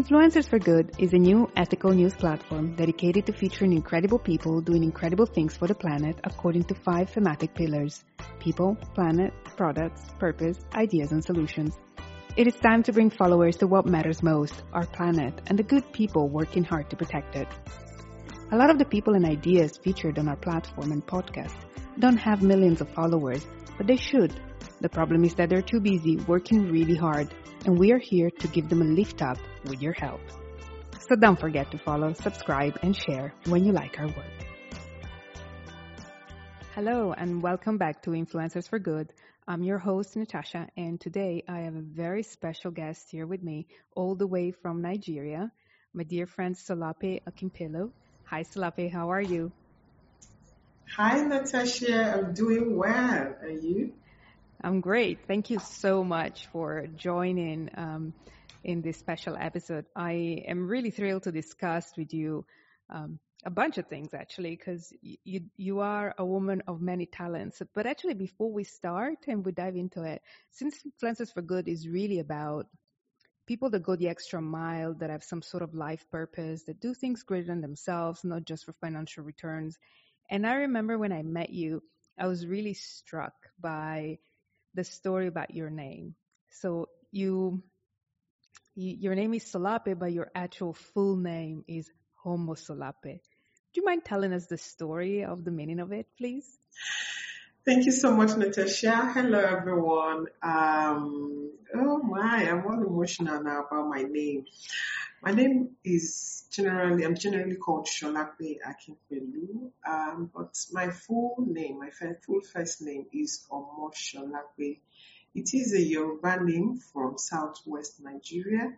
Influencers for Good is a new ethical news platform dedicated to featuring incredible people doing incredible things for the planet according to five thematic pillars people, planet, products, purpose, ideas, and solutions. It is time to bring followers to what matters most our planet and the good people working hard to protect it. A lot of the people and ideas featured on our platform and podcast don't have millions of followers, but they should. The problem is that they're too busy working really hard and we are here to give them a lift up with your help. So don't forget to follow, subscribe, and share when you like our work. Hello, and welcome back to Influencers for Good. I'm your host, Natasha, and today I have a very special guest here with me, all the way from Nigeria, my dear friend Solape Akinpelu. Hi, Solape, how are you? Hi, Natasha. I'm doing well. Are you? I'm great. Thank you so much for joining um, in this special episode. I am really thrilled to discuss with you um, a bunch of things actually, because you you are a woman of many talents. But actually, before we start and we dive into it, since Influencers for Good is really about people that go the extra mile, that have some sort of life purpose, that do things greater than themselves, not just for financial returns. And I remember when I met you, I was really struck by the story about your name. So you, you your name is Solape, but your actual full name is Omo Solape. Do you mind telling us the story of the meaning of it, please? Thank you so much, Natasha. Hello, everyone. Um, oh my, I'm all emotional now about my name. My name is generally, I'm generally called Sholape Akinpelu, um, but my full name, my full first name is Omo Sholape. It is a Yoruba name from southwest Nigeria.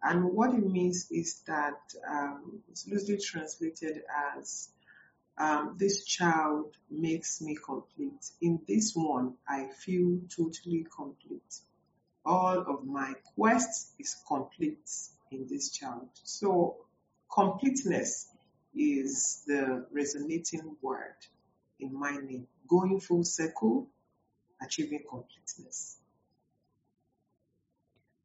And what it means is that um, it's loosely translated as um, this child makes me complete. In this one, I feel totally complete. All of my quest is complete in this child. So completeness is the resonating word in my name. Going full circle, achieving completeness.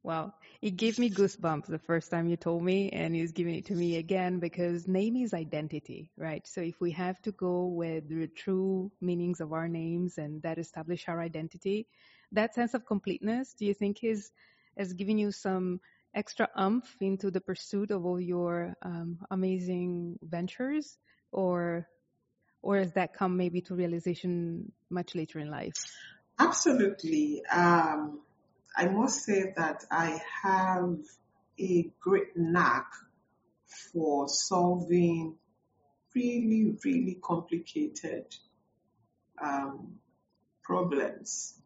Wow. It gave me goosebumps the first time you told me, and it's giving it to me again because name is identity, right? So if we have to go with the true meanings of our names and that establish our identity, that sense of completeness, do you think is has given you some extra umph into the pursuit of all your um, amazing ventures, or or has that come maybe to realization much later in life? Absolutely. Um, I must say that I have a great knack for solving really, really complicated um, problems.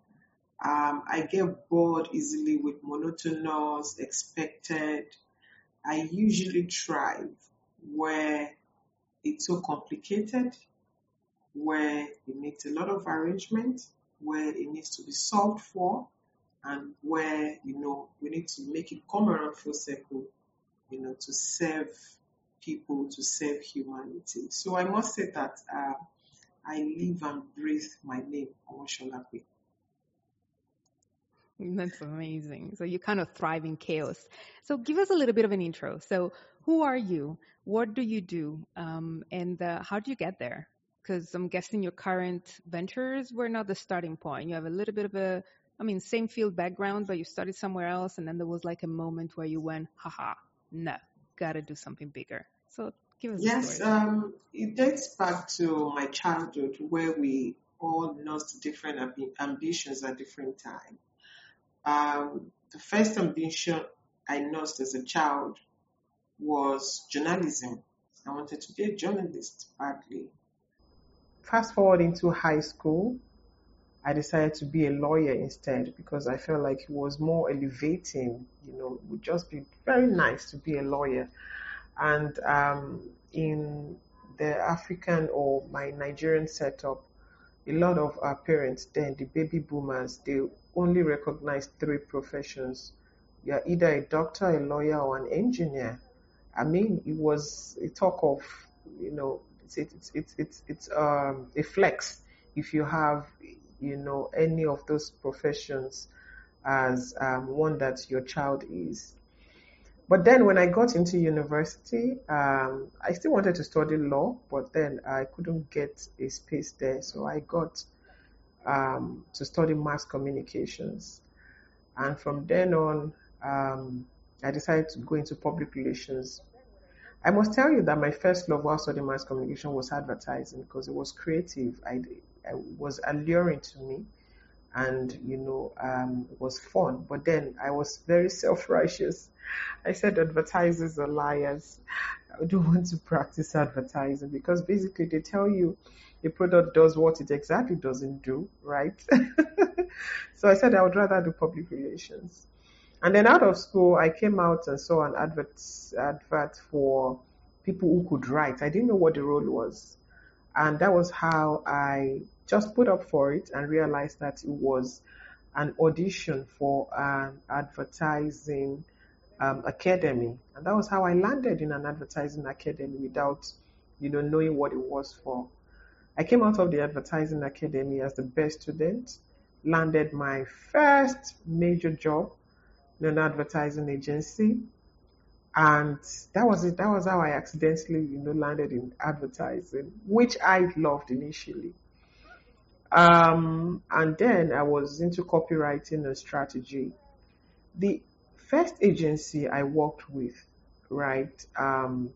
Um, I get bored easily with monotonous, expected. I usually thrive where it's so complicated, where it needs a lot of arrangement, where it needs to be solved for, and where, you know, we need to make it come around full circle, you know, to serve people, to serve humanity. So I must say that uh, I live and breathe my name, Omosholape. That's amazing. So you kind of thrive in chaos. So give us a little bit of an intro. So who are you? What do you do? Um, and uh, how do you get there? Because I'm guessing your current ventures were not the starting point. You have a little bit of a, I mean, same field background, but you started somewhere else, and then there was like a moment where you went, haha, no, gotta do something bigger. So give us yes, um, it dates back to my childhood where we all nursed different ambitions at different times. Um, the first ambition I nursed as a child was journalism. I wanted to be a journalist badly. Fast forward into high school, I decided to be a lawyer instead because I felt like it was more elevating. You know, it would just be very nice to be a lawyer. And um, in the African or my Nigerian setup, a lot of our parents then, the baby boomers, they only recognize three professions. You're either a doctor, a lawyer, or an engineer. I mean, it was a talk of, you know, it's it's it's it's, it's um, a flex if you have, you know, any of those professions as um, one that your child is. But then when I got into university, um, I still wanted to study law, but then I couldn't get a space there. So I got um, to study mass communications. And from then on, um, I decided to go into public relations. I must tell you that my first love while studying mass communication was advertising because it was creative. I, it was alluring to me and, you know, um, it was fun. But then I was very self-righteous. I said advertisers are liars. I don't want to practice advertising because basically they tell you a product does what it exactly doesn't do, right? so I said I would rather do public relations. And then out of school, I came out and saw an advert, advert for people who could write. I didn't know what the role was. And that was how I just put up for it and realized that it was an audition for an advertising um, academy. And that was how I landed in an advertising academy without, you know, knowing what it was for. I came out of the advertising academy as the best student, landed my first major job an advertising agency. And that was it. That was how I accidentally, you know, landed in advertising, which I loved initially. Um, and then I was into copywriting and strategy. The first agency I worked with, right, um,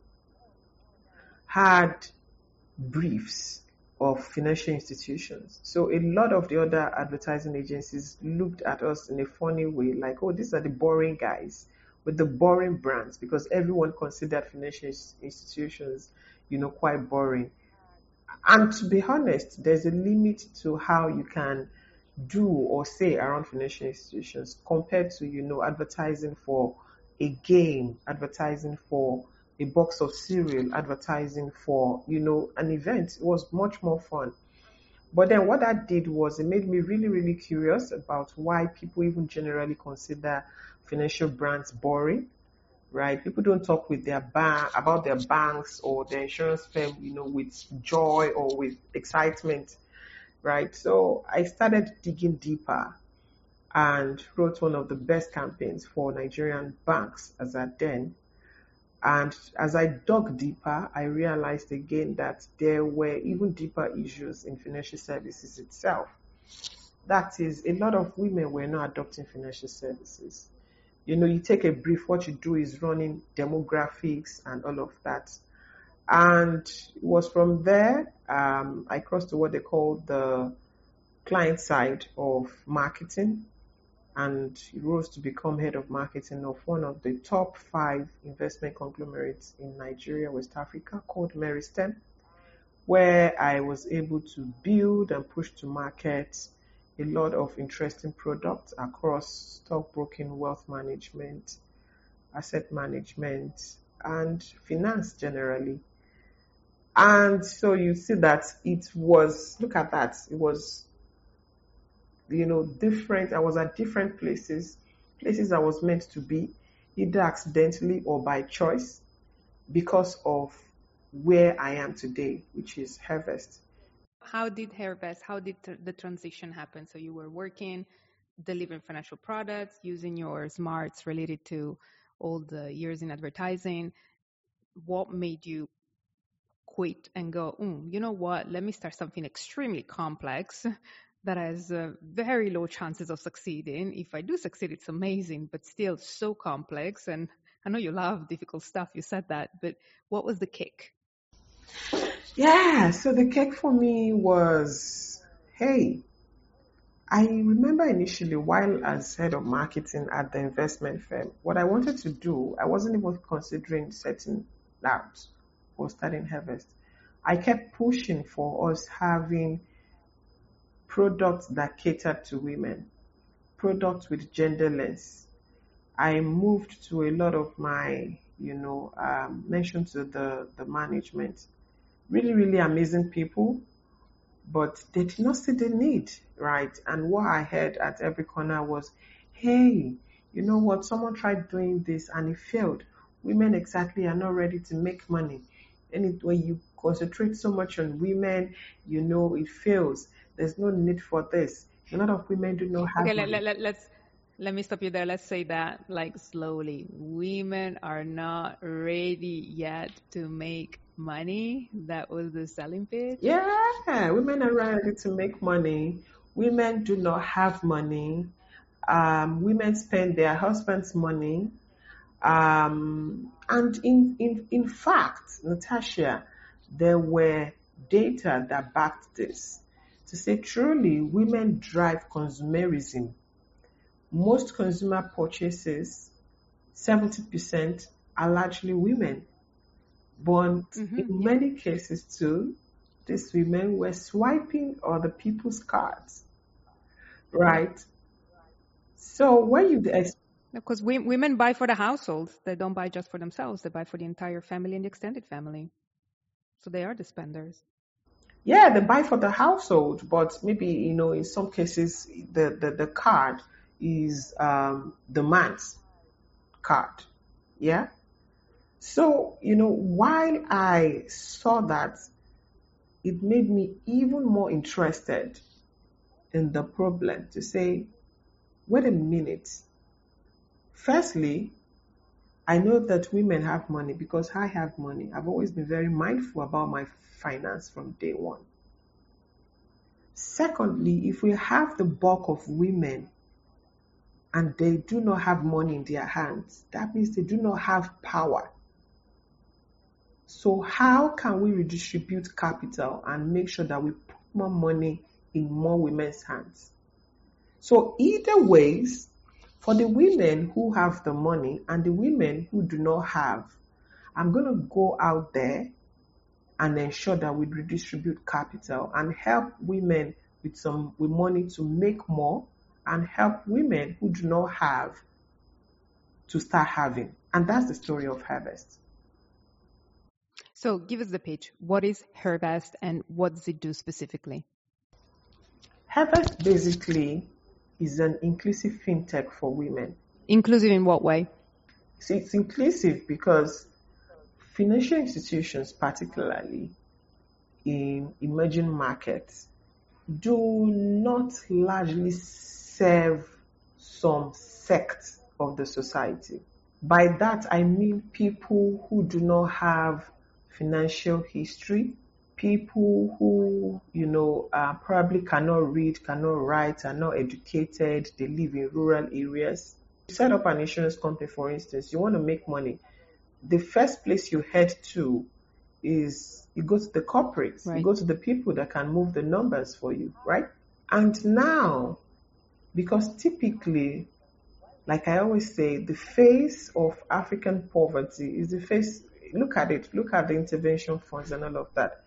had briefs of financial institutions. So a lot of the other advertising agencies looked at us in a funny way, like, oh, these are the boring guys with the boring brands, because everyone considered financial institutions, you know, quite boring. And to be honest, there's a limit to how you can do or say around financial institutions compared to, you know, advertising for a game, advertising for a box of cereal advertising for, you know, an event. It was much more fun. But then what that did was it made me really, really curious about why people even generally consider financial brands boring, right? People don't talk with their bank about their banks or their insurance firm, you know, with joy or with excitement, right? So I started digging deeper and wrote one of the best campaigns for Nigerian banks as at then and as I dug deeper, I realized again that there were even deeper issues in financial services itself. That is, a lot of women were not adopting financial services. You know, you take a brief, what you do is running demographics and all of that. And it was from there um, I crossed to what they call the client side of marketing and rose to become head of marketing of one of the top five investment conglomerates in Nigeria, West Africa, called Meristem, where I was able to build and push to market a lot of interesting products across stockbroking, wealth management, asset management, and finance generally. And so you see that it was, look at that, it was you know, different, I was at different places, places I was meant to be, either accidentally or by choice, because of where I am today, which is Hervest. How did Hervest, how did the transition happen? So you were working, delivering financial products, using your smarts related to all the years in advertising. What made you quit and go, mm, you know what, let me start something extremely complex that has uh, very low chances of succeeding. If I do succeed, it's amazing, but still so complex. And I know you love difficult stuff. You said that, but what was the kick? Yeah, so the kick for me was, hey, I remember initially while as head of marketing at the investment firm, what I wanted to do, I wasn't even considering setting out or starting Hervest. I kept pushing for us having products that cater to women, products with gender lens. I moved to a lot of my, you know, um, mentioned to the, the management. Really, really amazing people, but they did not see the need, right? And what I heard at every corner was, hey, you know what? Someone tried doing this and it failed. Women exactly are not ready to make money. And when you concentrate so much on women, you know, it fails. There's no need for this. A lot of women do not have. Okay, let, let, let's let me stop you there. Let's say that like slowly. Women are not ready yet to make money. That was the selling pitch. Yeah, women are ready to make money. Women do not have money. Um, women spend their husband's money. Um, and in, in, in fact, Natasha, there were data that backed this. To say truly, women drive consumerism most consumer purchases, 70% are largely women. But mm-hmm. in many cases too, these women were swiping other people's cards. Right? So when you because we, women buy for the household, they don't buy just for themselves. They buy for the entire family and the extended family. So they are the spenders. Yeah, they buy for the household, but maybe you know in some cases the the, the card is um, the man's card. Yeah. So, you know, while I saw that, it made me even more interested in the problem to say, wait a minute. Firstly, I know that women have money because I have money. I've always been very mindful about my finance from day one. Secondly, if we have the bulk of women and they do not have money in their hands, that means they do not have power. So how can we redistribute capital and make sure that we put more money in more women's hands? So either ways, for the women who have the money and the women who do not have, I'm going to go out there and ensure that we redistribute capital and help women with some with money to make more and help women who do not have to start having. And that's the story of Hervest. So give us the pitch. What is Hervest and what does it do specifically? Hervest basically is an inclusive fintech for women. Inclusive in what way? So it's inclusive because financial institutions, particularly in emerging markets, do not largely serve some sects of the society. By that, I mean people who do not have financial history, people who, you know, uh, probably cannot read, cannot write, are not educated, they live in rural areas. You set up an insurance company, for instance, you want to make money. The first place you head to is you go to the corporates, right. you go to the people that can move the numbers for you, right? And now because typically, like I always say, the face of African poverty is the face, look at it, look at the intervention funds and all of that.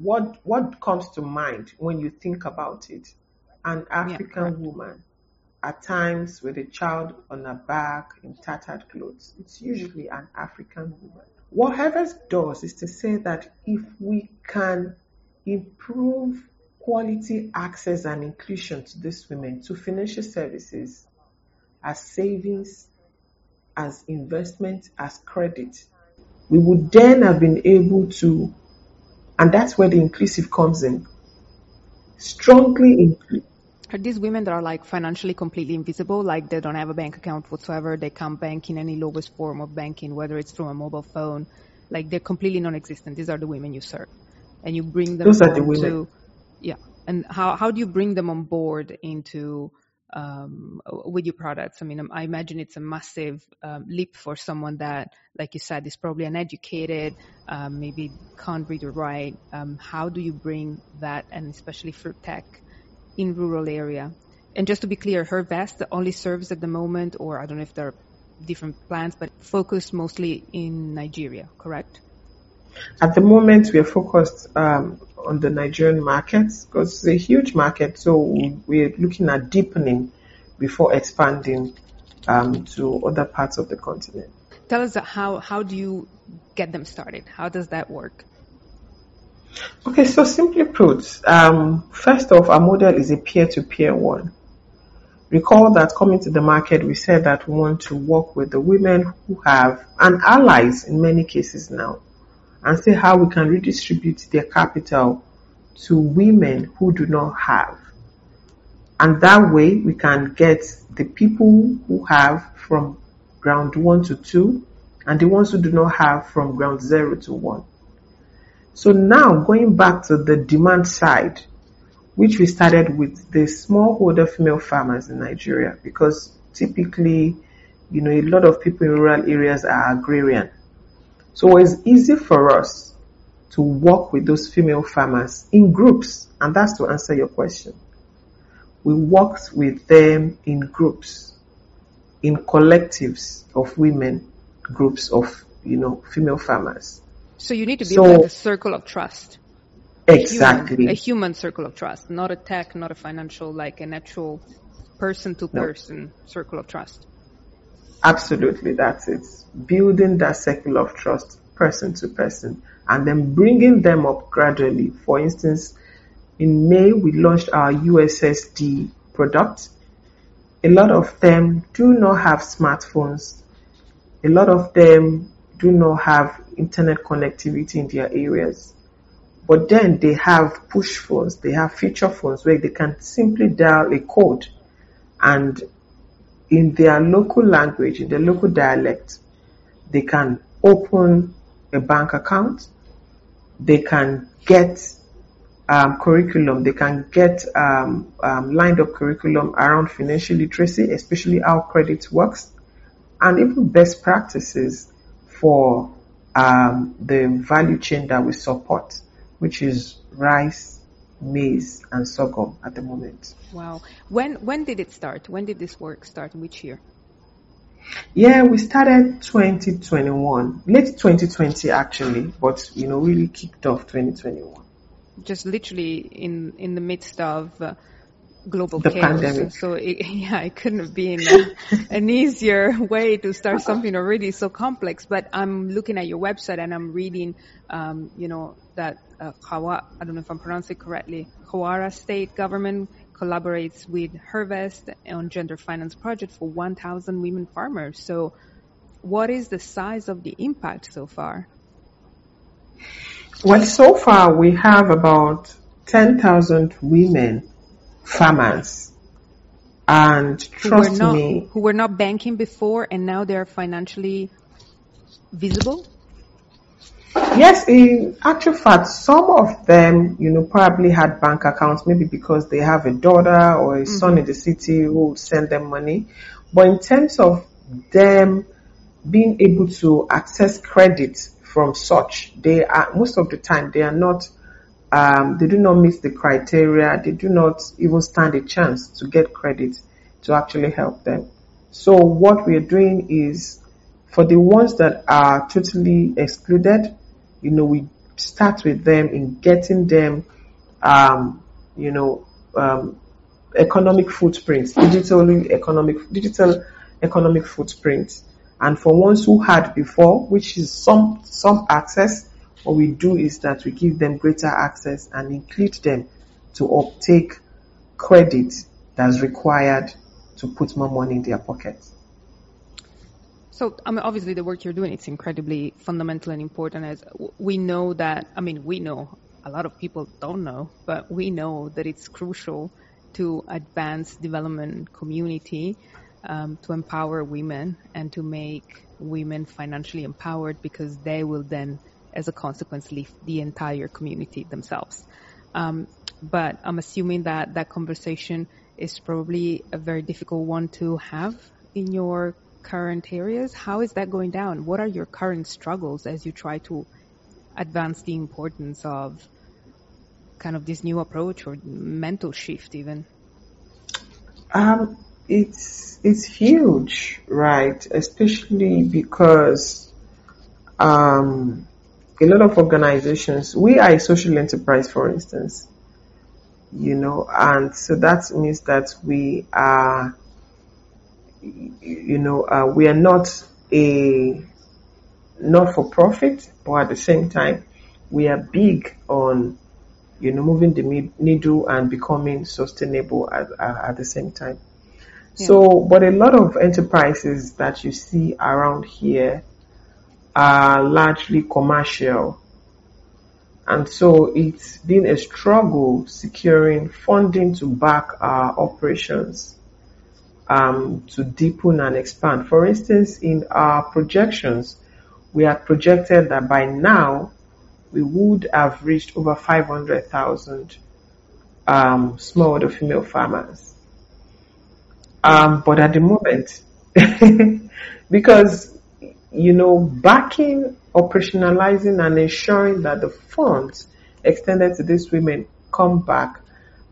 What, what comes to mind when you think about it? An African yeah, woman, at times with a child on her back in tattered clothes. It's usually an African woman. What Hervest does is to say that if we can improve quality access and inclusion to these women to financial services as savings, as investment, as credit, we would then have been able to, and that's where the inclusive comes in, strongly include. Are these women that are like financially completely invisible, like they don't have a bank account whatsoever, they can't bank in any lowest form of banking, whether it's through a mobile phone, like they're completely non-existent. These are the women you serve, and you bring them Those are the women. to yeah. And how, how do you bring them on board into um, with your products? I mean, I imagine it's a massive um, leap for someone that, like you said, is probably uneducated, um, maybe can't read or write. Um, how do you bring that, and especially for tech, in rural area? And just to be clear, Hervest only serves at the moment, or I don't know if there are different plans, but focused mostly in Nigeria, correct? At the moment, we are focused um, on the Nigerian market because it's a huge market. So we're looking at deepening before expanding um, to other parts of the continent. Tell us how how do you get them started? How does that work? Okay, so simply put, um, first off, our model is a peer-to-peer one. Recall that coming to the market, we said that we want to work with the women who have, and allies in many cases now, and see how we can redistribute their capital to women who do not have. And that way we can get the people who have from ground one to two and the ones who do not have from ground zero to one. So now going back to the demand side, which we started with the smallholder female farmers in Nigeria because typically, you know, a lot of people in rural areas are agrarian. So it's easy for us to work with those female farmers in groups, and that's to answer your question. We worked with them in groups, in collectives of women, groups of, you know, female farmers. So you need to build so, like a circle of trust. Exactly. A human, a human, circle of trust, not a tech, not a financial, like an actual person to person circle of trust. Absolutely, that's it. Building that circle of trust, person to person, and then bringing them up gradually. For instance, in May, we launched our USSD product. A lot of them do not have smartphones. A lot of them do not have internet connectivity in their areas. But then they have push phones, they have feature phones where they can simply dial a code and in their local language, in their local dialect, they can open a bank account, they can get um, curriculum, they can get um, um, lined up curriculum around financial literacy, especially how credit works, and even best practices for um, the value chain that we support, which is rice, maize, and sorghum at the moment. Wow. When when did it start? When did this work start? Which year? Yeah, we started 2021, late 2020 actually, but you know, really kicked off 2021. Just literally in in the midst of uh, global the chaos. Pandemic. So it, yeah, it couldn't have been a, an easier way to start something already so complex. But I'm looking at your website and I'm reading, um, you know, that uh, Hawa, I don't know if I'm pronouncing it correctly, Kwara state government collaborates with Hervest on gender finance project for 1,000 women farmers. So what is the size of the impact so far? Well, so far we have about 10,000 women farmers. And trust who not, me. Who were not banking before and now they're financially visible? Yes, in actual fact, some of them, you know, probably had bank accounts, maybe because they have a daughter or a mm-hmm. son in the city who would send them money. But in terms of them being able to access credit from such, they are, most of the time, they are not um, they do not meet the criteria, they do not even stand a chance to get credit to actually help them. So what we are doing is for the ones that are totally excluded, you know, we start with them in getting them, um, you know, um, economic footprints, digital economic, digital economic footprints. And for ones who had before, which is some, some access, what we do is that we give them greater access and include them to uptake credit that's required to put more money in their pockets. So, I mean, obviously the work you're doing, it's incredibly fundamental and important as we know that, I mean, we know, a lot of people don't know, but we know that it's crucial to advance development community, um, to empower women and to make women financially empowered because they will then as a consequence leave the entire community themselves. Um, but I'm assuming that that conversation is probably a very difficult one to have in your current areas. How is that going down? What are your current struggles as you try to advance the importance of kind of this new approach or mental shift even? Um, it's it's huge, right? Especially because um, a lot of organizations, we are a social enterprise, for instance, you know, and so that means that we are, you know, uh, we are not a not for profit, but at the same time, we are big on, you know, moving the needle and becoming sustainable at, at the same time. Yeah. So, but a lot of enterprises that you see around here are largely commercial. And so it's been a struggle securing funding to back our operations um, to deepen and expand. For instance, in our projections, we had projected that by now we would have reached over 500,000 um, smallholder female farmers. Um, but at the moment, because you know, backing, operationalizing, and ensuring that the funds extended to these women come back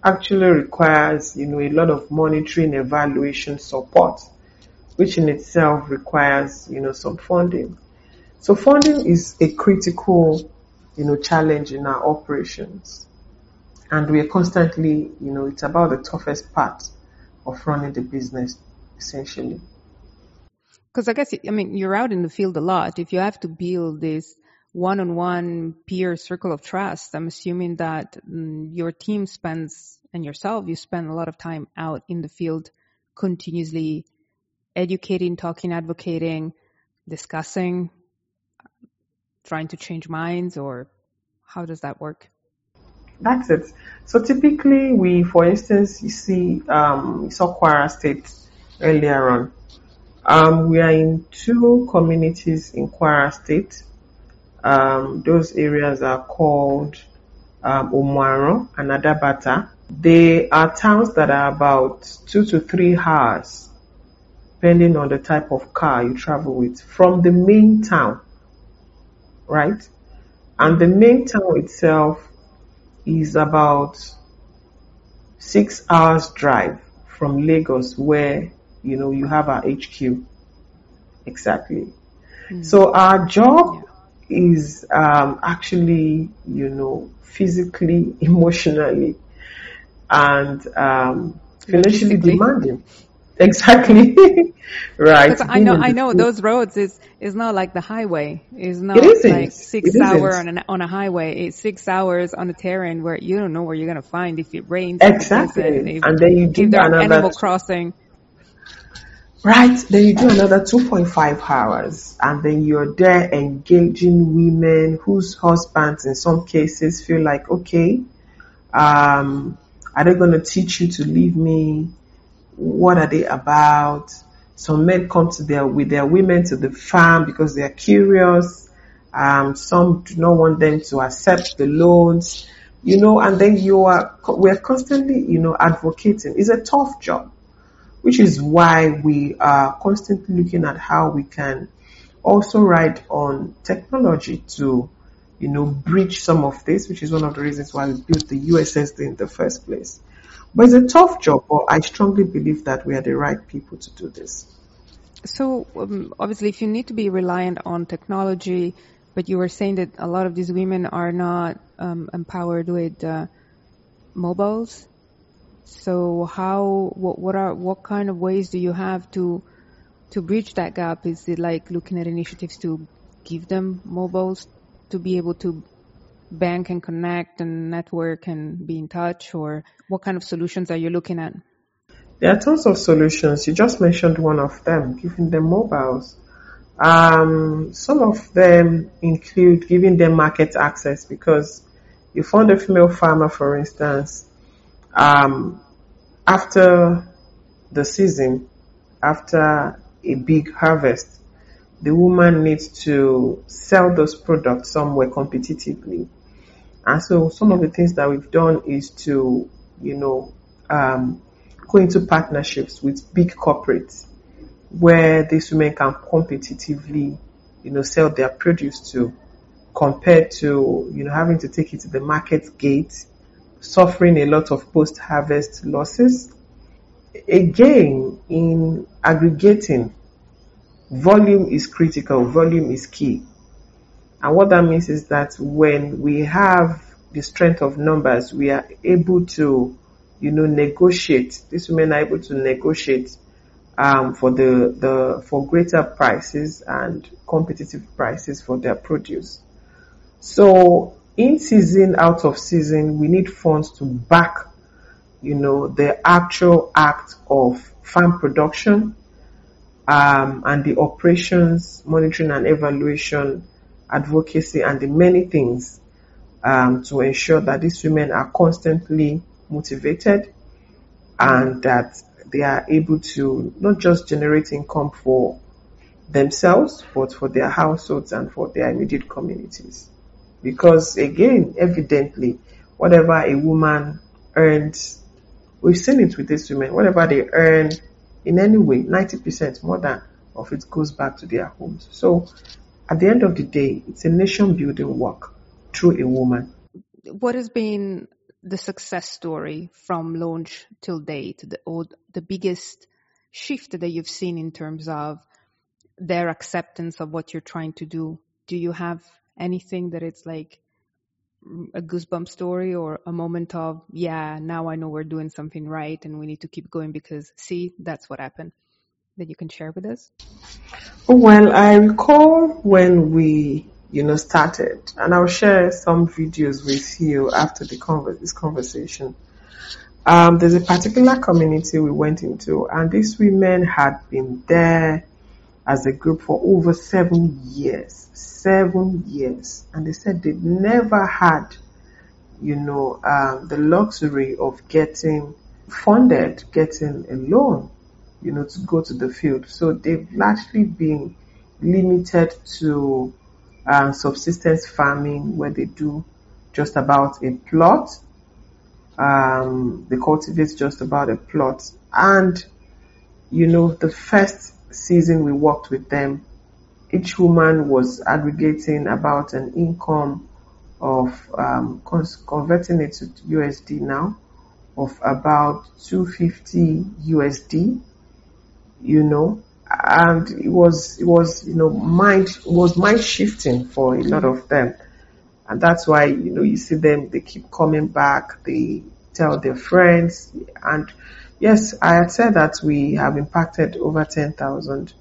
actually requires, you know, a lot of monitoring, evaluation, support, which in itself requires, you know, some funding. So funding is a critical, you know, challenge in our operations. And we are constantly, you know, it's about the toughest part of running the business, essentially. Because I guess, I mean, you're out in the field a lot. If you have to build this one-on-one peer circle of trust, I'm assuming that mm, your team spends, and yourself, you spend a lot of time out in the field continuously educating, talking, advocating, discussing, trying to change minds, or how does that work? That's it. So typically, we, for instance, you see, um, you saw Kwara State earlier on. Um, we are in two communities in Kwara State. Um, those areas are called um, Umuaro and Adabata. They are towns that are about two to three hours, depending on the type of car you travel with, from the main town, right? And the main town itself is about six hours drive from Lagos, where you know, you have our HQ. Exactly. Mm. So our job. Is um, actually, you know, physically, emotionally, and um, financially demanding. Exactly. right. I know, I know those roads is, is not like the highway. It's not it like six it hours on, an, on a highway. It's six hours on a terrain where you don't know where you're going to find if it rains. Exactly. And then you do another animal crossing. Right, then you do another 2.5 hours and then you're there engaging women whose husbands in some cases feel like, okay, um, are they going to teach you to leave me? What are they about? Some men come to their, with their women to the farm because they are curious. Um, some do not want them to accept the loans, you know, and then you are, we're constantly, you know, advocating. It's a tough job which is why we are constantly looking at how we can also ride on technology to, you know, bridge some of this, which is one of the reasons why we built the USSD in the first place. But it's a tough job, but I strongly believe that we are the right people to do this. So, um, obviously, if you need to be reliant on technology, but you were saying that a lot of these women are not um, empowered with uh, mobiles, so how what what are what kind of ways do you have to to bridge that gap? Is it like looking at initiatives to give them mobiles to be able to bank and connect and network and be in touch or what kind of solutions are you looking at? There are tons of solutions. You just mentioned one of them, giving them mobiles. Um, some of them include giving them market access because you found a female farmer, for instance, um, after the season, after a big harvest, the woman needs to sell those products somewhere competitively. And so some of the things that we've done is to, you know, um, go into partnerships with big corporates where these women can competitively, you know, sell their produce to compared to, you know, having to take it to the market gate suffering a lot of post-harvest losses. Again, in aggregating, volume is critical, volume is key. And what that means is that when we have the strength of numbers, we are able to, you know, negotiate. These women are able to negotiate um, for the, the for greater prices and competitive prices for their produce. So in season, out of season, we need funds to back, you know, the actual act of farm production, um, and the operations, monitoring and evaluation, advocacy, and the many things, um, to ensure that these women are constantly motivated and that they are able to not just generate income for themselves, but for their households and for their immediate communities. Because again, evidently, whatever a woman earns, we've seen it with these women, whatever they earn in any way, 90% more than of it goes back to their homes. So at the end of the day, it's a nation building work through a woman. What has been the success story from launch till date, the, or the biggest shift that you've seen in terms of their acceptance of what you're trying to do? Do you have anything that it's like a goosebump story or a moment of, yeah, now I know we're doing something right and we need to keep going because see, that's what happened that you can share with us? Well, I recall when we, you know, started, and I'll share some videos with you after the conver- this conversation. Um, there's a particular community we went into, and these women had been there as a group for over seven years. Seven years. And they said they'd never had, you know, um, the luxury of getting funded, getting a loan, you know, to go to the field. So they've largely been limited to um, subsistence farming where they do just about a plot. Um, they cultivate just about a plot. And, you know, the first season we worked with them, each woman was aggregating about an income of um, converting it to USD now of about 250 USD, you know, and it was it was you know mind was mind shifting for a lot of them, and that's why you know you see them they keep coming back, they tell their friends, and Yes, I had said that we have impacted over 10,000.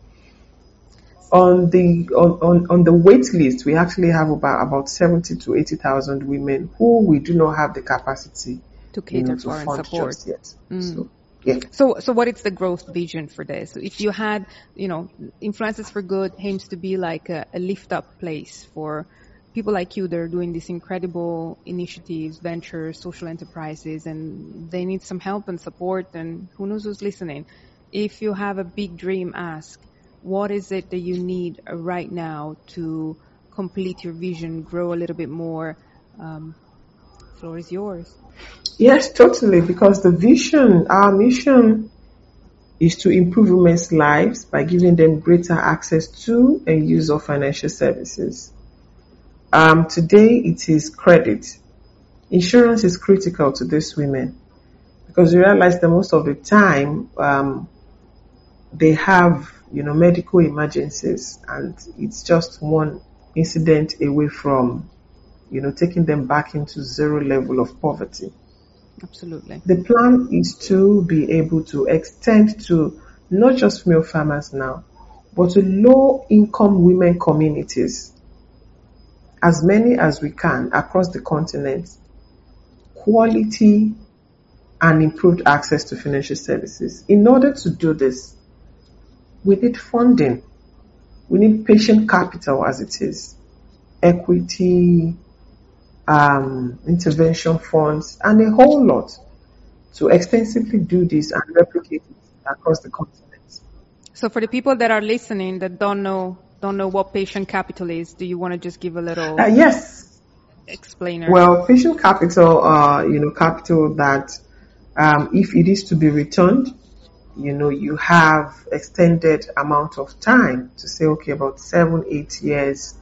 On the on, on, on the wait list, we actually have about about 70 to 80,000 women who we do not have the capacity to cater you know, to for and support. yet. Mm. So, yeah. So, so what is the growth vision for this? If you had, you know, Influencers for Good aims to be like a, a lift up place for people like you that are doing these incredible initiatives, ventures, social enterprises, and they need some help and support. And who knows who's listening? If you have a big dream, ask what is it that you need right now to complete your vision, grow a little bit more. Um, floor is yours. Yes, totally. Because the vision, our mission is to improve women's lives by giving them greater access to and use of financial services. Um, today it is credit. Insurance is critical to these women because you realize that most of the time um, they have, you know, medical emergencies and it's just one incident away from, you know, taking them back into zero level of poverty. Absolutely. The plan is to be able to extend to not just male farmers now, but to low income women communities as many as we can across the continent quality and improved access to financial services. In order to do this, we need funding. We need patient capital as it is, equity, um, intervention funds, and a whole lot to extensively do this and replicate it across the continent. So for the people that are listening that don't know don't know what patient capital is. Do you want to just give a little? Uh, yes. Explainer. Well, patient capital, uh, you know, capital that um, if it is to be returned, you know, you have extended amount of time to say, okay, about seven, eight years,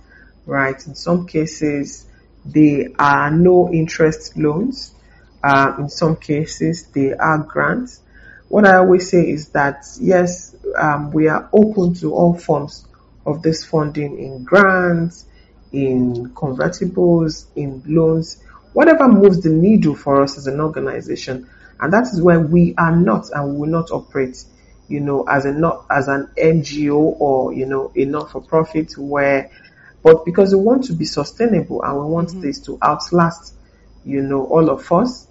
right? In some cases, they are no interest loans. Uh, in some cases, they are grants. What I always say is that yes, um, we are open to all forms of this funding in grants, in convertibles, in loans, whatever moves the needle for us as an organization. And that is where we are not and will not operate, you know, as a not as an NGO or, you know, a not for profit where but because we want to be sustainable and we want mm-hmm. this to outlast, you know, all of us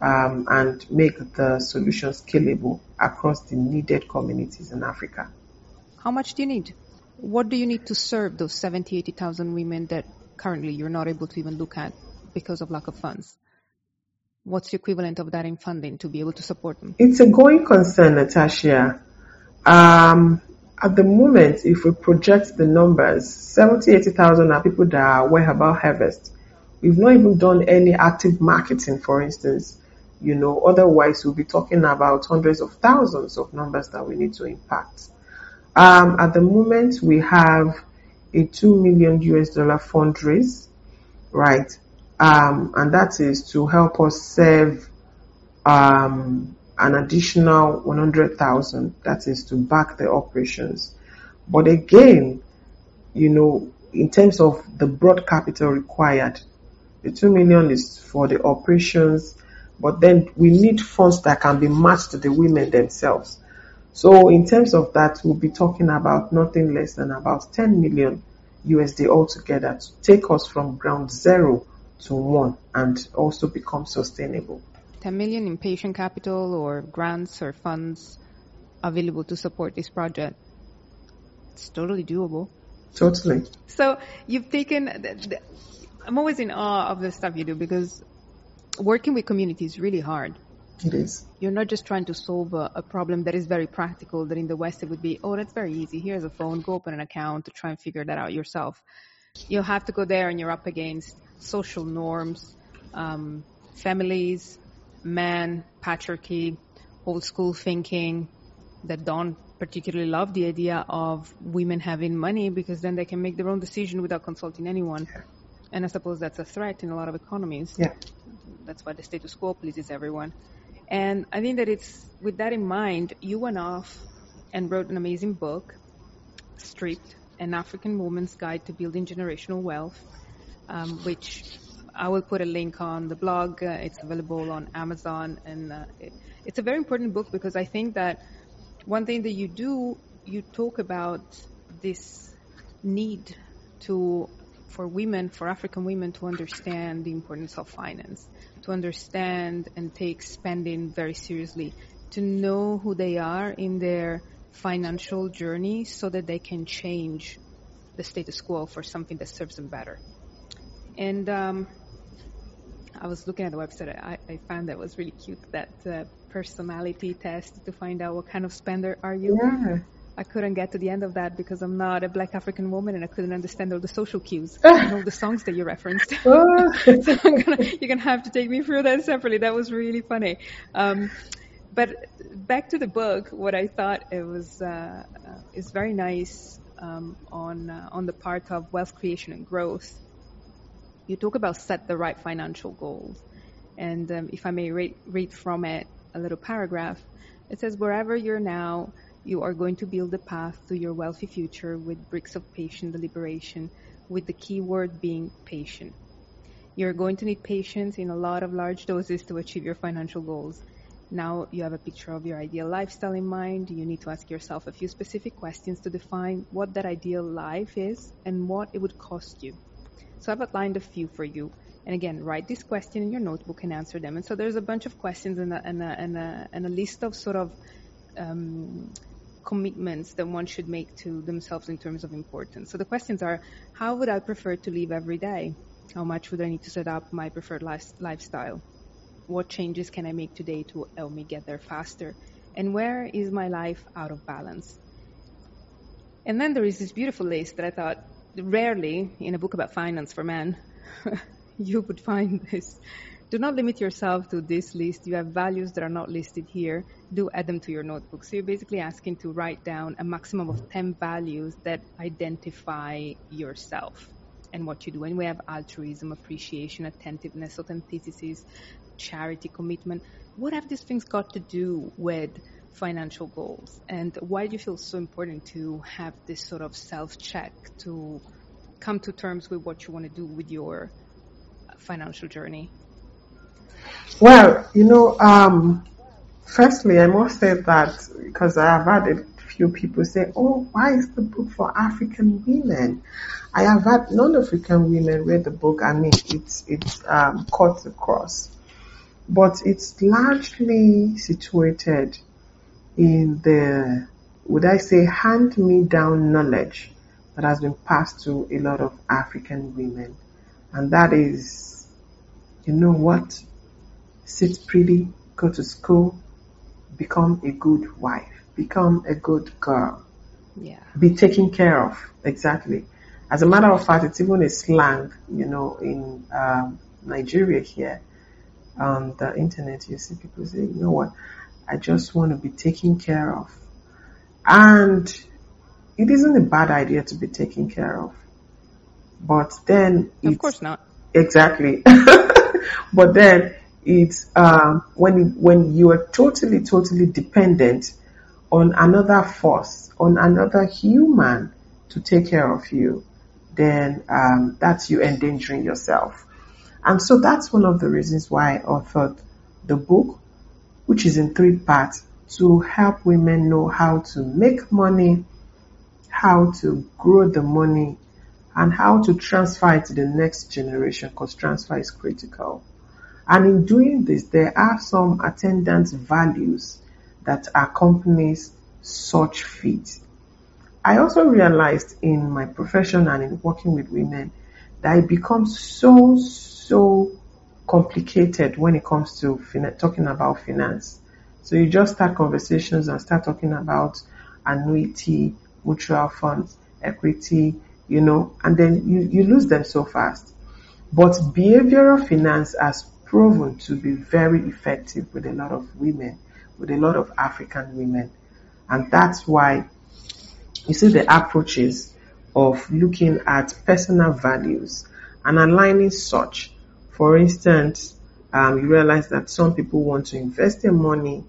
um, and make the solution scalable across the needed communities in Africa. How much do you need? What do you need to serve those 70, 80,000 women that currently you're not able to even look at? because of lack of funds. What's the equivalent of that in funding to be able to support them? It's a going concern, Natasha. Um, at the moment, if we project the numbers, 70, 80,000 are people that are aware about Hervest. We've not even done any active marketing, for instance. You know, otherwise we'll be talking about hundreds of thousands of numbers that we need to impact. Um, at the moment, we have a 2 million US dollar fundraise, right? Um, and that is to help us serve um, an additional 100,000 that is to back the operations. But again, you know, in terms of the broad capital required, the 2 million is for the operations, but then we need funds that can be matched to the women themselves. So in terms of that, we'll be talking about nothing less than about 10 million USD altogether to take us from ground zero to one and also become sustainable. 10 million in patient capital or grants or funds available to support this project. It's totally doable. Totally. So you've taken, the, the, I'm always in awe of the stuff you do because working with community is really hard. It is. You're not just trying to solve a, a, problem that is very practical, that in the West it would be, oh, that's very easy. Here's a phone, go open an account to try and figure that out yourself. You'll have to go there and you're up against social norms, um, families, men, patriarchy, old school thinking that don't particularly love the idea of women having money because then they can make their own decision without consulting anyone. And I suppose that's a threat in a lot of economies. Yeah. That's why the status quo pleases everyone. And I think that it's with that in mind, you went off and wrote an amazing book, Stripped, An African Woman's Guide to Building Generational Wealth, um, which I will put a link on the blog. Uh, it's available on Amazon, and uh, it, it's a very important book because I think that one thing that you do, you talk about this need to for women, for African women, to understand the importance of finance, to understand and take spending very seriously, to know who they are in their financial journey, so that they can change the status quo for something that serves them better. And um, I was looking at the website. I, I found that was really cute. That uh, personality test to find out what kind of spender are you. Yeah. I couldn't get to the end of that because I'm not a black African woman and I couldn't understand all the social cues and all the songs that you referenced. Oh. so I'm gonna, you're gonna have to take me through that separately. That was really funny. Um, but back to the book, what I thought it was uh, uh, is very nice um, on uh, on the part of wealth creation and growth you talk about set the right financial goals. And um, if I may read, read from it a little paragraph, it says, wherever you're now, you are going to build a path to your wealthy future with bricks of patient deliberation, with the key word being patient. You're going to need patience in a lot of large doses to achieve your financial goals. Now you have a picture of your ideal lifestyle in mind. You need to ask yourself a few specific questions to define what that ideal life is and what it would cost you. So I've outlined a few for you. And again, write this question in your notebook and answer them. And so there's a bunch of questions and a, and a, and a, and a list of sort of um, commitments that one should make to themselves in terms of importance. So the questions are, how would I prefer to live every day? How much would I need to set up my preferred lifestyle? What changes can I make today to help me get there faster? And where is my life out of balance? And then there is this beautiful list that I thought rarely in a book about finance for men you would find this. Do not limit yourself to this list. You have values that are not listed here. Do add them to your notebook. So you're basically asking to write down a maximum of 10 values that identify yourself and what you do. And we have altruism, appreciation, attentiveness, authenticity, charity, commitment. What have these things got to do with financial goals? And why do you feel so important to have this sort of self check to come to terms with what you want to do with your financial journey? Well, you know, um, firstly, I must say that because I have had a few people say, Oh, why is the book for African women? I have had non African women read the book. I mean, it's, it's um, cut across, but it's largely situated in the, would I say, hand me down knowledge that has been passed to a lot of African women. And that is you know what? Sit pretty, go to school, become a good wife, become a good girl. Yeah. Be taken care of. Exactly. As a matter of fact, it's even a slang, you know, in um, Nigeria here on the internet. You see people say, you know what? I just want to be taken care of. And it isn't a bad idea to be taken care of. But then Of course not. Exactly. but then it's um, when when you are totally totally dependent on another force, on another human to take care of you, then um, that's you endangering yourself. And so that's one of the reasons why I authored the book, which is in three parts, to help women know how to make money, how to grow the money, and how to transfer it to the next generation because transfer is critical. And in doing this, there are some attendant values that accompanies such feat. I also realized in my profession and in working with women that it becomes so, so complicated when it comes to fin- talking about finance. So you just start conversations and start talking about annuity, mutual funds, equity, you know, and then you, you lose them so fast. But behavioral finance has proven to be very effective with a lot of women, with a lot of African women. And that's why you see the approaches of looking at personal values and aligning such. For instance, um, you realize that some people want to invest their money,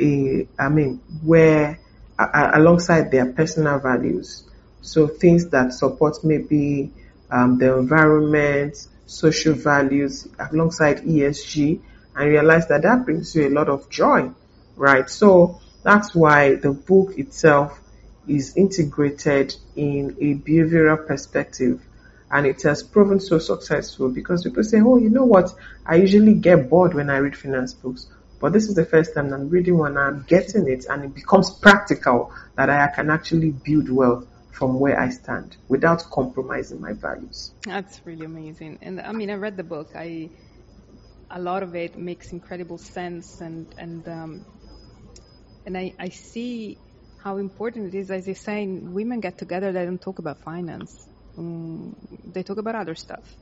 uh, I mean, where uh, alongside their personal values. So things that support maybe um, the environment, social values alongside ESG and realize that that brings you a lot of joy, right? So that's why the book itself is integrated in a behavioral perspective and it has proven so successful because people say, oh, you know what? I usually get bored when I read finance books. But this is the first time I'm reading one I'm getting it and it becomes practical that I can actually build wealth from where I stand without compromising my values. That's really amazing. And I mean, I read the book. I a lot of it makes incredible sense, and and um, and I I see how important it is. As you're saying, women get together, they don't talk about finance. Um, they talk about other stuff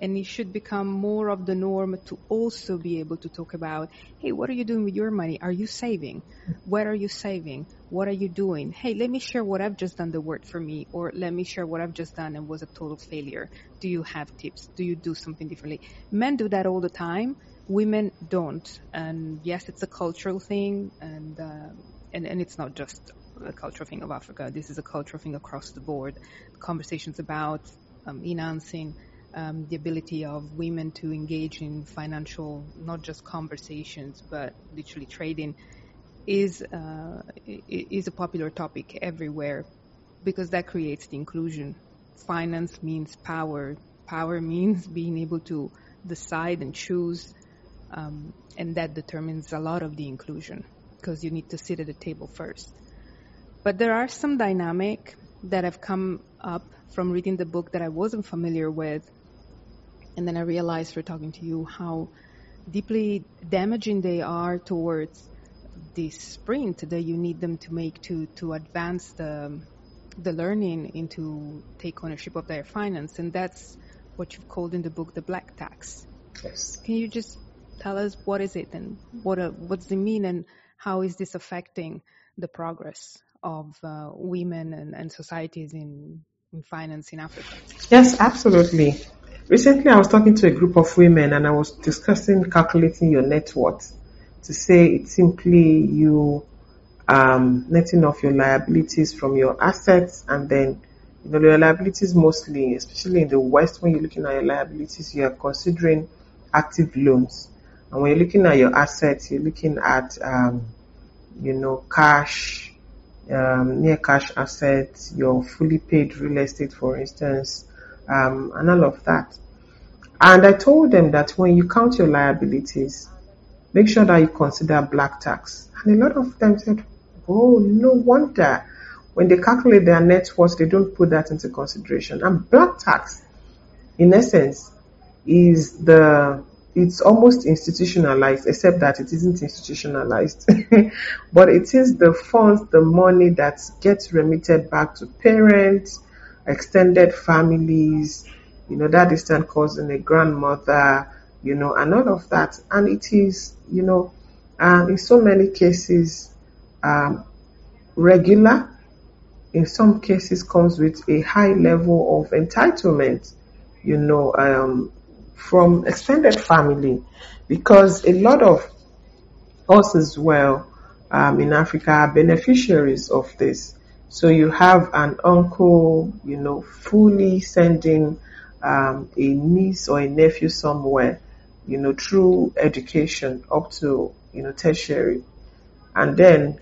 and it should become more of the norm to also be able to talk about, hey, what are you doing with your money? Are you saving? Where are you saving? What are you doing? Hey, let me share what I've just done that worked for me, or let me share what I've just done and was a total failure. Do you have tips? Do you do something differently? Men do that all the time. Women don't. And yes, it's a cultural thing, and uh, and and it's not just a cultural thing of Africa. This is a cultural thing across the board. Conversations about um, financing um, the ability of women to engage in financial, not just conversations, but literally trading, is uh, is a popular topic everywhere because that creates the inclusion. Finance means power. Power means being able to decide and choose, um, and that determines a lot of the inclusion because you need to sit at the table first. But there are some dynamic that have come up from reading the book that I wasn't familiar with and then I realized through talking to you how deeply damaging they are towards the sprint that you need them to make to to advance the the learning into take ownership of their finance. And that's what you've called in the book the black tax. Yes. Can you just tell us what is it and what uh, what's the mean and how is this affecting the progress of uh, women and, and societies in in finance in africa? Yes absolutely Recently, I was talking to a group of women and I was discussing calculating your net worth to say it's simply you um, netting off your liabilities from your assets and then you know, your liabilities mostly, especially in the West, when you're looking at your liabilities, you are considering active loans. And when you're looking at your assets, you're looking at, um, you know, cash, um, near cash assets, your fully paid real estate, for instance, um, and all of that. And I told them that when you count your liabilities, make sure that you consider black tax. And a lot of them said, oh, no wonder. When they calculate their net worth, they don't put that into consideration. And black tax, in essence, is the it's almost institutionalized, except that it isn't institutionalized. but it is the funds, the money that gets remitted back to parents, extended families, you know, that distant cousin, a grandmother, you know, and all of that. And it is, you know, um, in so many cases, um, regular, in some cases comes with a high level of entitlement, you know, um, from extended family, because a lot of us as well um, in Africa are beneficiaries of this. So you have an uncle, you know, fully sending um, a niece or a nephew somewhere, you know, through education up to, you know, tertiary. And then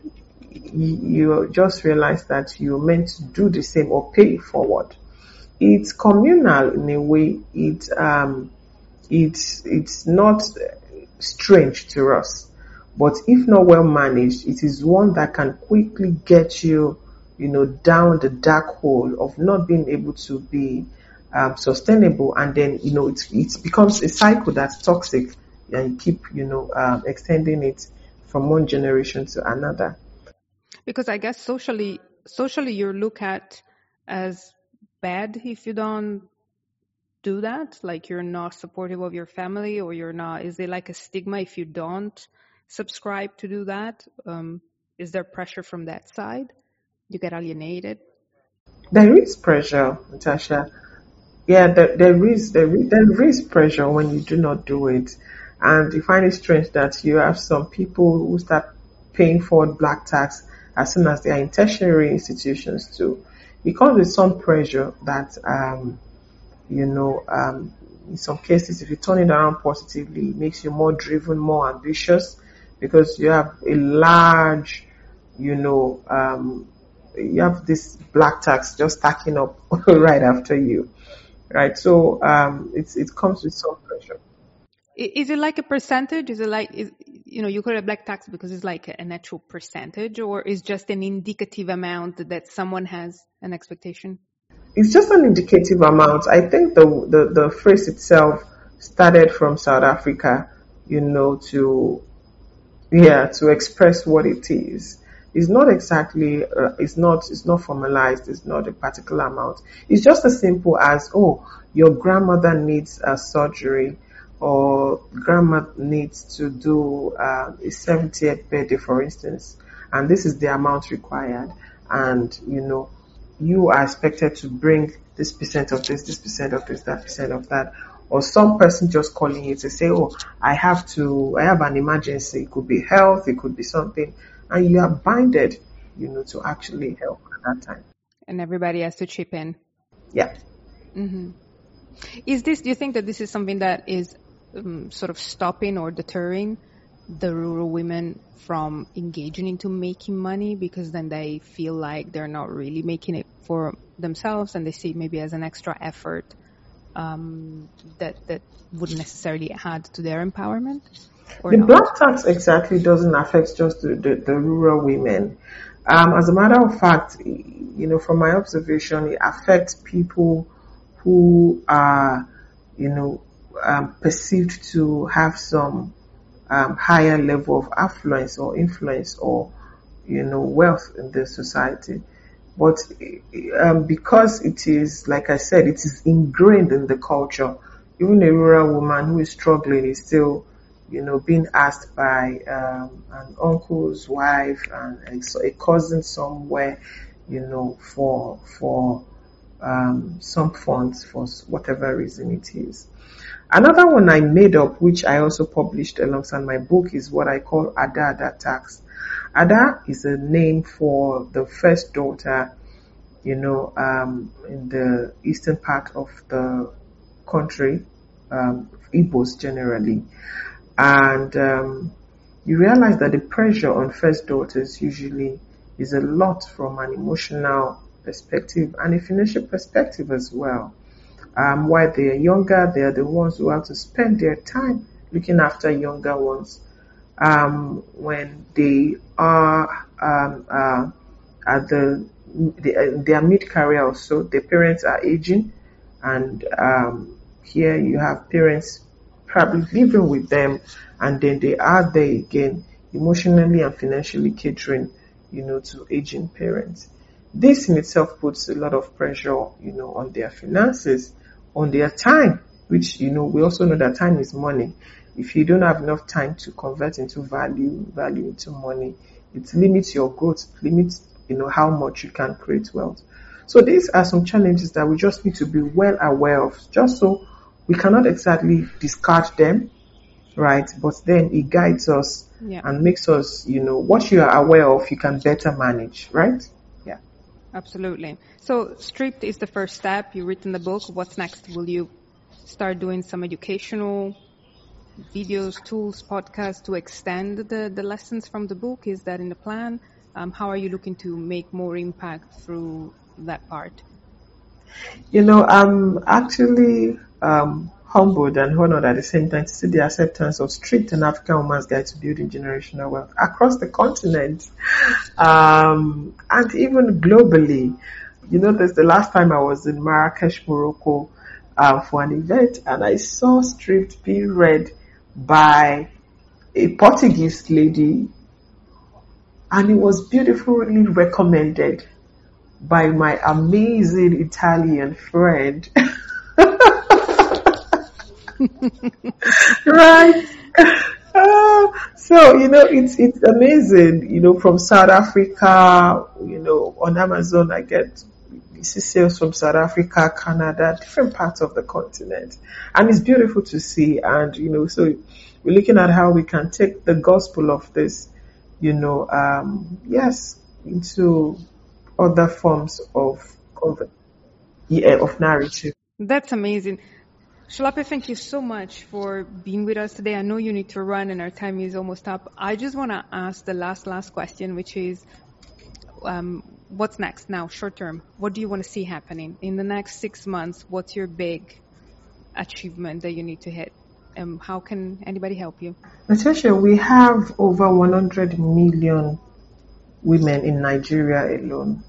you just realize that you're meant to do the same or pay forward. It's communal in a way. It, um, it's, it's not strange to us. But if not well managed, it is one that can quickly get you, you know, down the dark hole of not being able to be um, sustainable, and then you know it it becomes a cycle that's toxic, and keep you know um, extending it from one generation to another. Because I guess socially, socially you're looked at as bad if you don't do that. Like you're not supportive of your family, or you're not. Is there like a stigma if you don't subscribe to do that? Um, is there pressure from that side? You get alienated. There is pressure, Natasha. Yeah, there, there is there, there is pressure when you do not do it, and you find it strange that you have some people who start paying forward black tax as soon as they are in tertiary institutions too. It comes with some pressure that um, you know um, in some cases if you turn it around positively, it makes you more driven, more ambitious because you have a large, you know, um, you have this black tax just stacking up right after you right? So um, it's it comes with some pressure. Is it like a percentage? Is it like is, you know you call it black tax because it's like an actual percentage, or is just an indicative amount that someone has an expectation? It's just an indicative amount. I think the the, the phrase itself started from South Africa, you know, to yeah to express what it is is not exactly uh, it's not it's not formalized it's not a particular amount. It's just as simple as oh your grandmother needs a surgery or grandma needs to do uh, a 70th birthday for instance and this is the amount required. And you know you are expected to bring this percent of this this percent of this that percent of that. Or some person just calling you to say oh i have to i have an emergency. It could be health it could be something and you are binded, you know, to actually help at that time. And everybody has to chip in. Yeah. Mm-hmm. Is this? Do you think that this is something that is um, sort of stopping or deterring the rural women from engaging into making money because then they feel like they're not really making it for themselves and they see it maybe as an extra effort um, that that wouldn't necessarily add to their empowerment? the not? black tax exactly doesn't affect just the, the, the rural women. Um, as a matter of fact, you know, from my observation, it affects people who are, you know, um, perceived to have some um, higher level of affluence or influence or, you know, wealth in the society. But um, because it is, like I said, it is ingrained in the culture. Even a rural woman who is struggling is still you know, being asked by um, an uncle's wife and a, cousin somewhere, you know, for for um, some funds for whatever reason it is. Another one I made up, which I also published alongside my book, is what I call Ada Ada tax. Ada is a name for the first daughter, you know, um, in the eastern part of the country, um, Igbos generally and um, you realize that the pressure on first daughters usually is a lot from an emotional perspective and a financial perspective as well. Um, while they are younger, they are the ones who have to spend their time looking after younger ones. Um, when they are um, uh, at the, the their mid career or so, their parents are aging, and um, here you have parents probably living with them, and then they are there again, emotionally and financially catering, you know, to aging parents. This in itself puts a lot of pressure, you know, on their finances, on their time, which, you know, we also know that time is money. If you don't have enough time to convert into value, value into money, it limits your growth, limits, you know, how much you can create wealth. So these are some challenges that we just need to be well aware of, just so we cannot exactly discard them, right? But then it guides us yeah. and makes us, you know, what you are aware of, you can better manage, right? Yeah. Absolutely. So Stripped is the first step. You written the book. What's next? Will you start doing some educational videos, tools, podcasts to extend the, the lessons from the book? Is that in the plan? Um, how are you looking to make more impact through that part? You know, I'm actually um, humbled and honored at the same time to see the acceptance of Stripped An African Woman's Guide to Building Generational Wealth across the continent um, and even globally. You know, this the last time I was in Marrakesh, Morocco uh, for an event and I saw Stripped being read by a Portuguese lady and it was beautifully recommended by my amazing Italian friend. right. So you know it's it's amazing you know from south africa you know on amazon i get see sales from south africa canada different parts of the continent and it's beautiful to see and you know so we're looking at how we can take the gospel of this you know um, yes into other forms of of, yeah, of narrative that's amazing Solape, thank you so much for being with us today. I know you need to run and our time is almost up. I just want to ask the last, last question, which is, um, what's next now, short term? What do you want to see happening in the next six months? What's your big achievement that you need to hit? Um, how can anybody help you? Natasha, we have over 100 million women in Nigeria alone.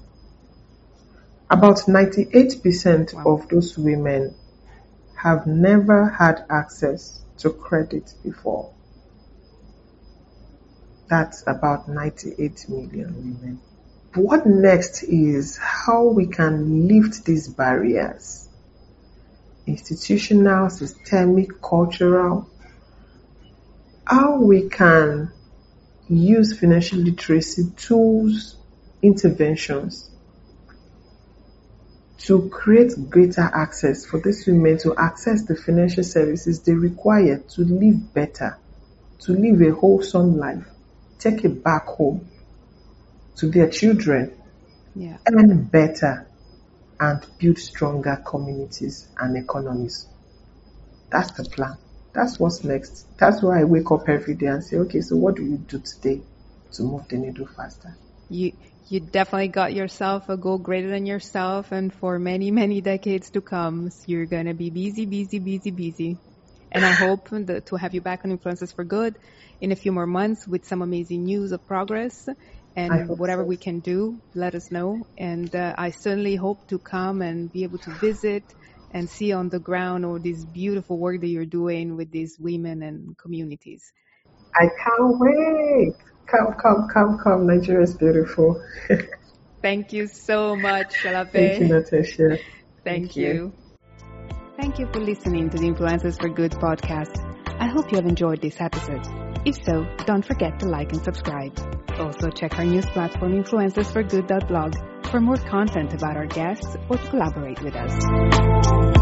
About 98% wow. of those women have never had access to credit before. That's about 98 million women. What next is how we can lift these barriers. Institutional, systemic, cultural. How we can use financial literacy tools, interventions to create greater access for these women to access the financial services they require to live better, to live a wholesome life, take it back home to their children, yeah. earn better, and build stronger communities and economies. That's the plan. That's what's next. That's why I wake up every day and say, okay, so what do we do today to move the needle faster? You you definitely got yourself a goal greater than yourself, and for many, many decades to come, you're gonna be busy, busy, busy, busy. And I hope that, to have you back on Influencers for Good in a few more months with some amazing news of progress. And whatever so. we can do, let us know. And uh, I certainly hope to come and be able to visit and see on the ground all this beautiful work that you're doing with these women and communities. I can't wait. Come, come, come, come. Nigeria is beautiful. Thank you so much, Solape. Thank you, Natasha. Thank, Thank you. you. Thank you for listening to the Influencers for Good podcast. I hope you have enjoyed this episode. If so, don't forget to like and subscribe. Also, check our news platform influencersforgood.blog for more content about our guests or to collaborate with us.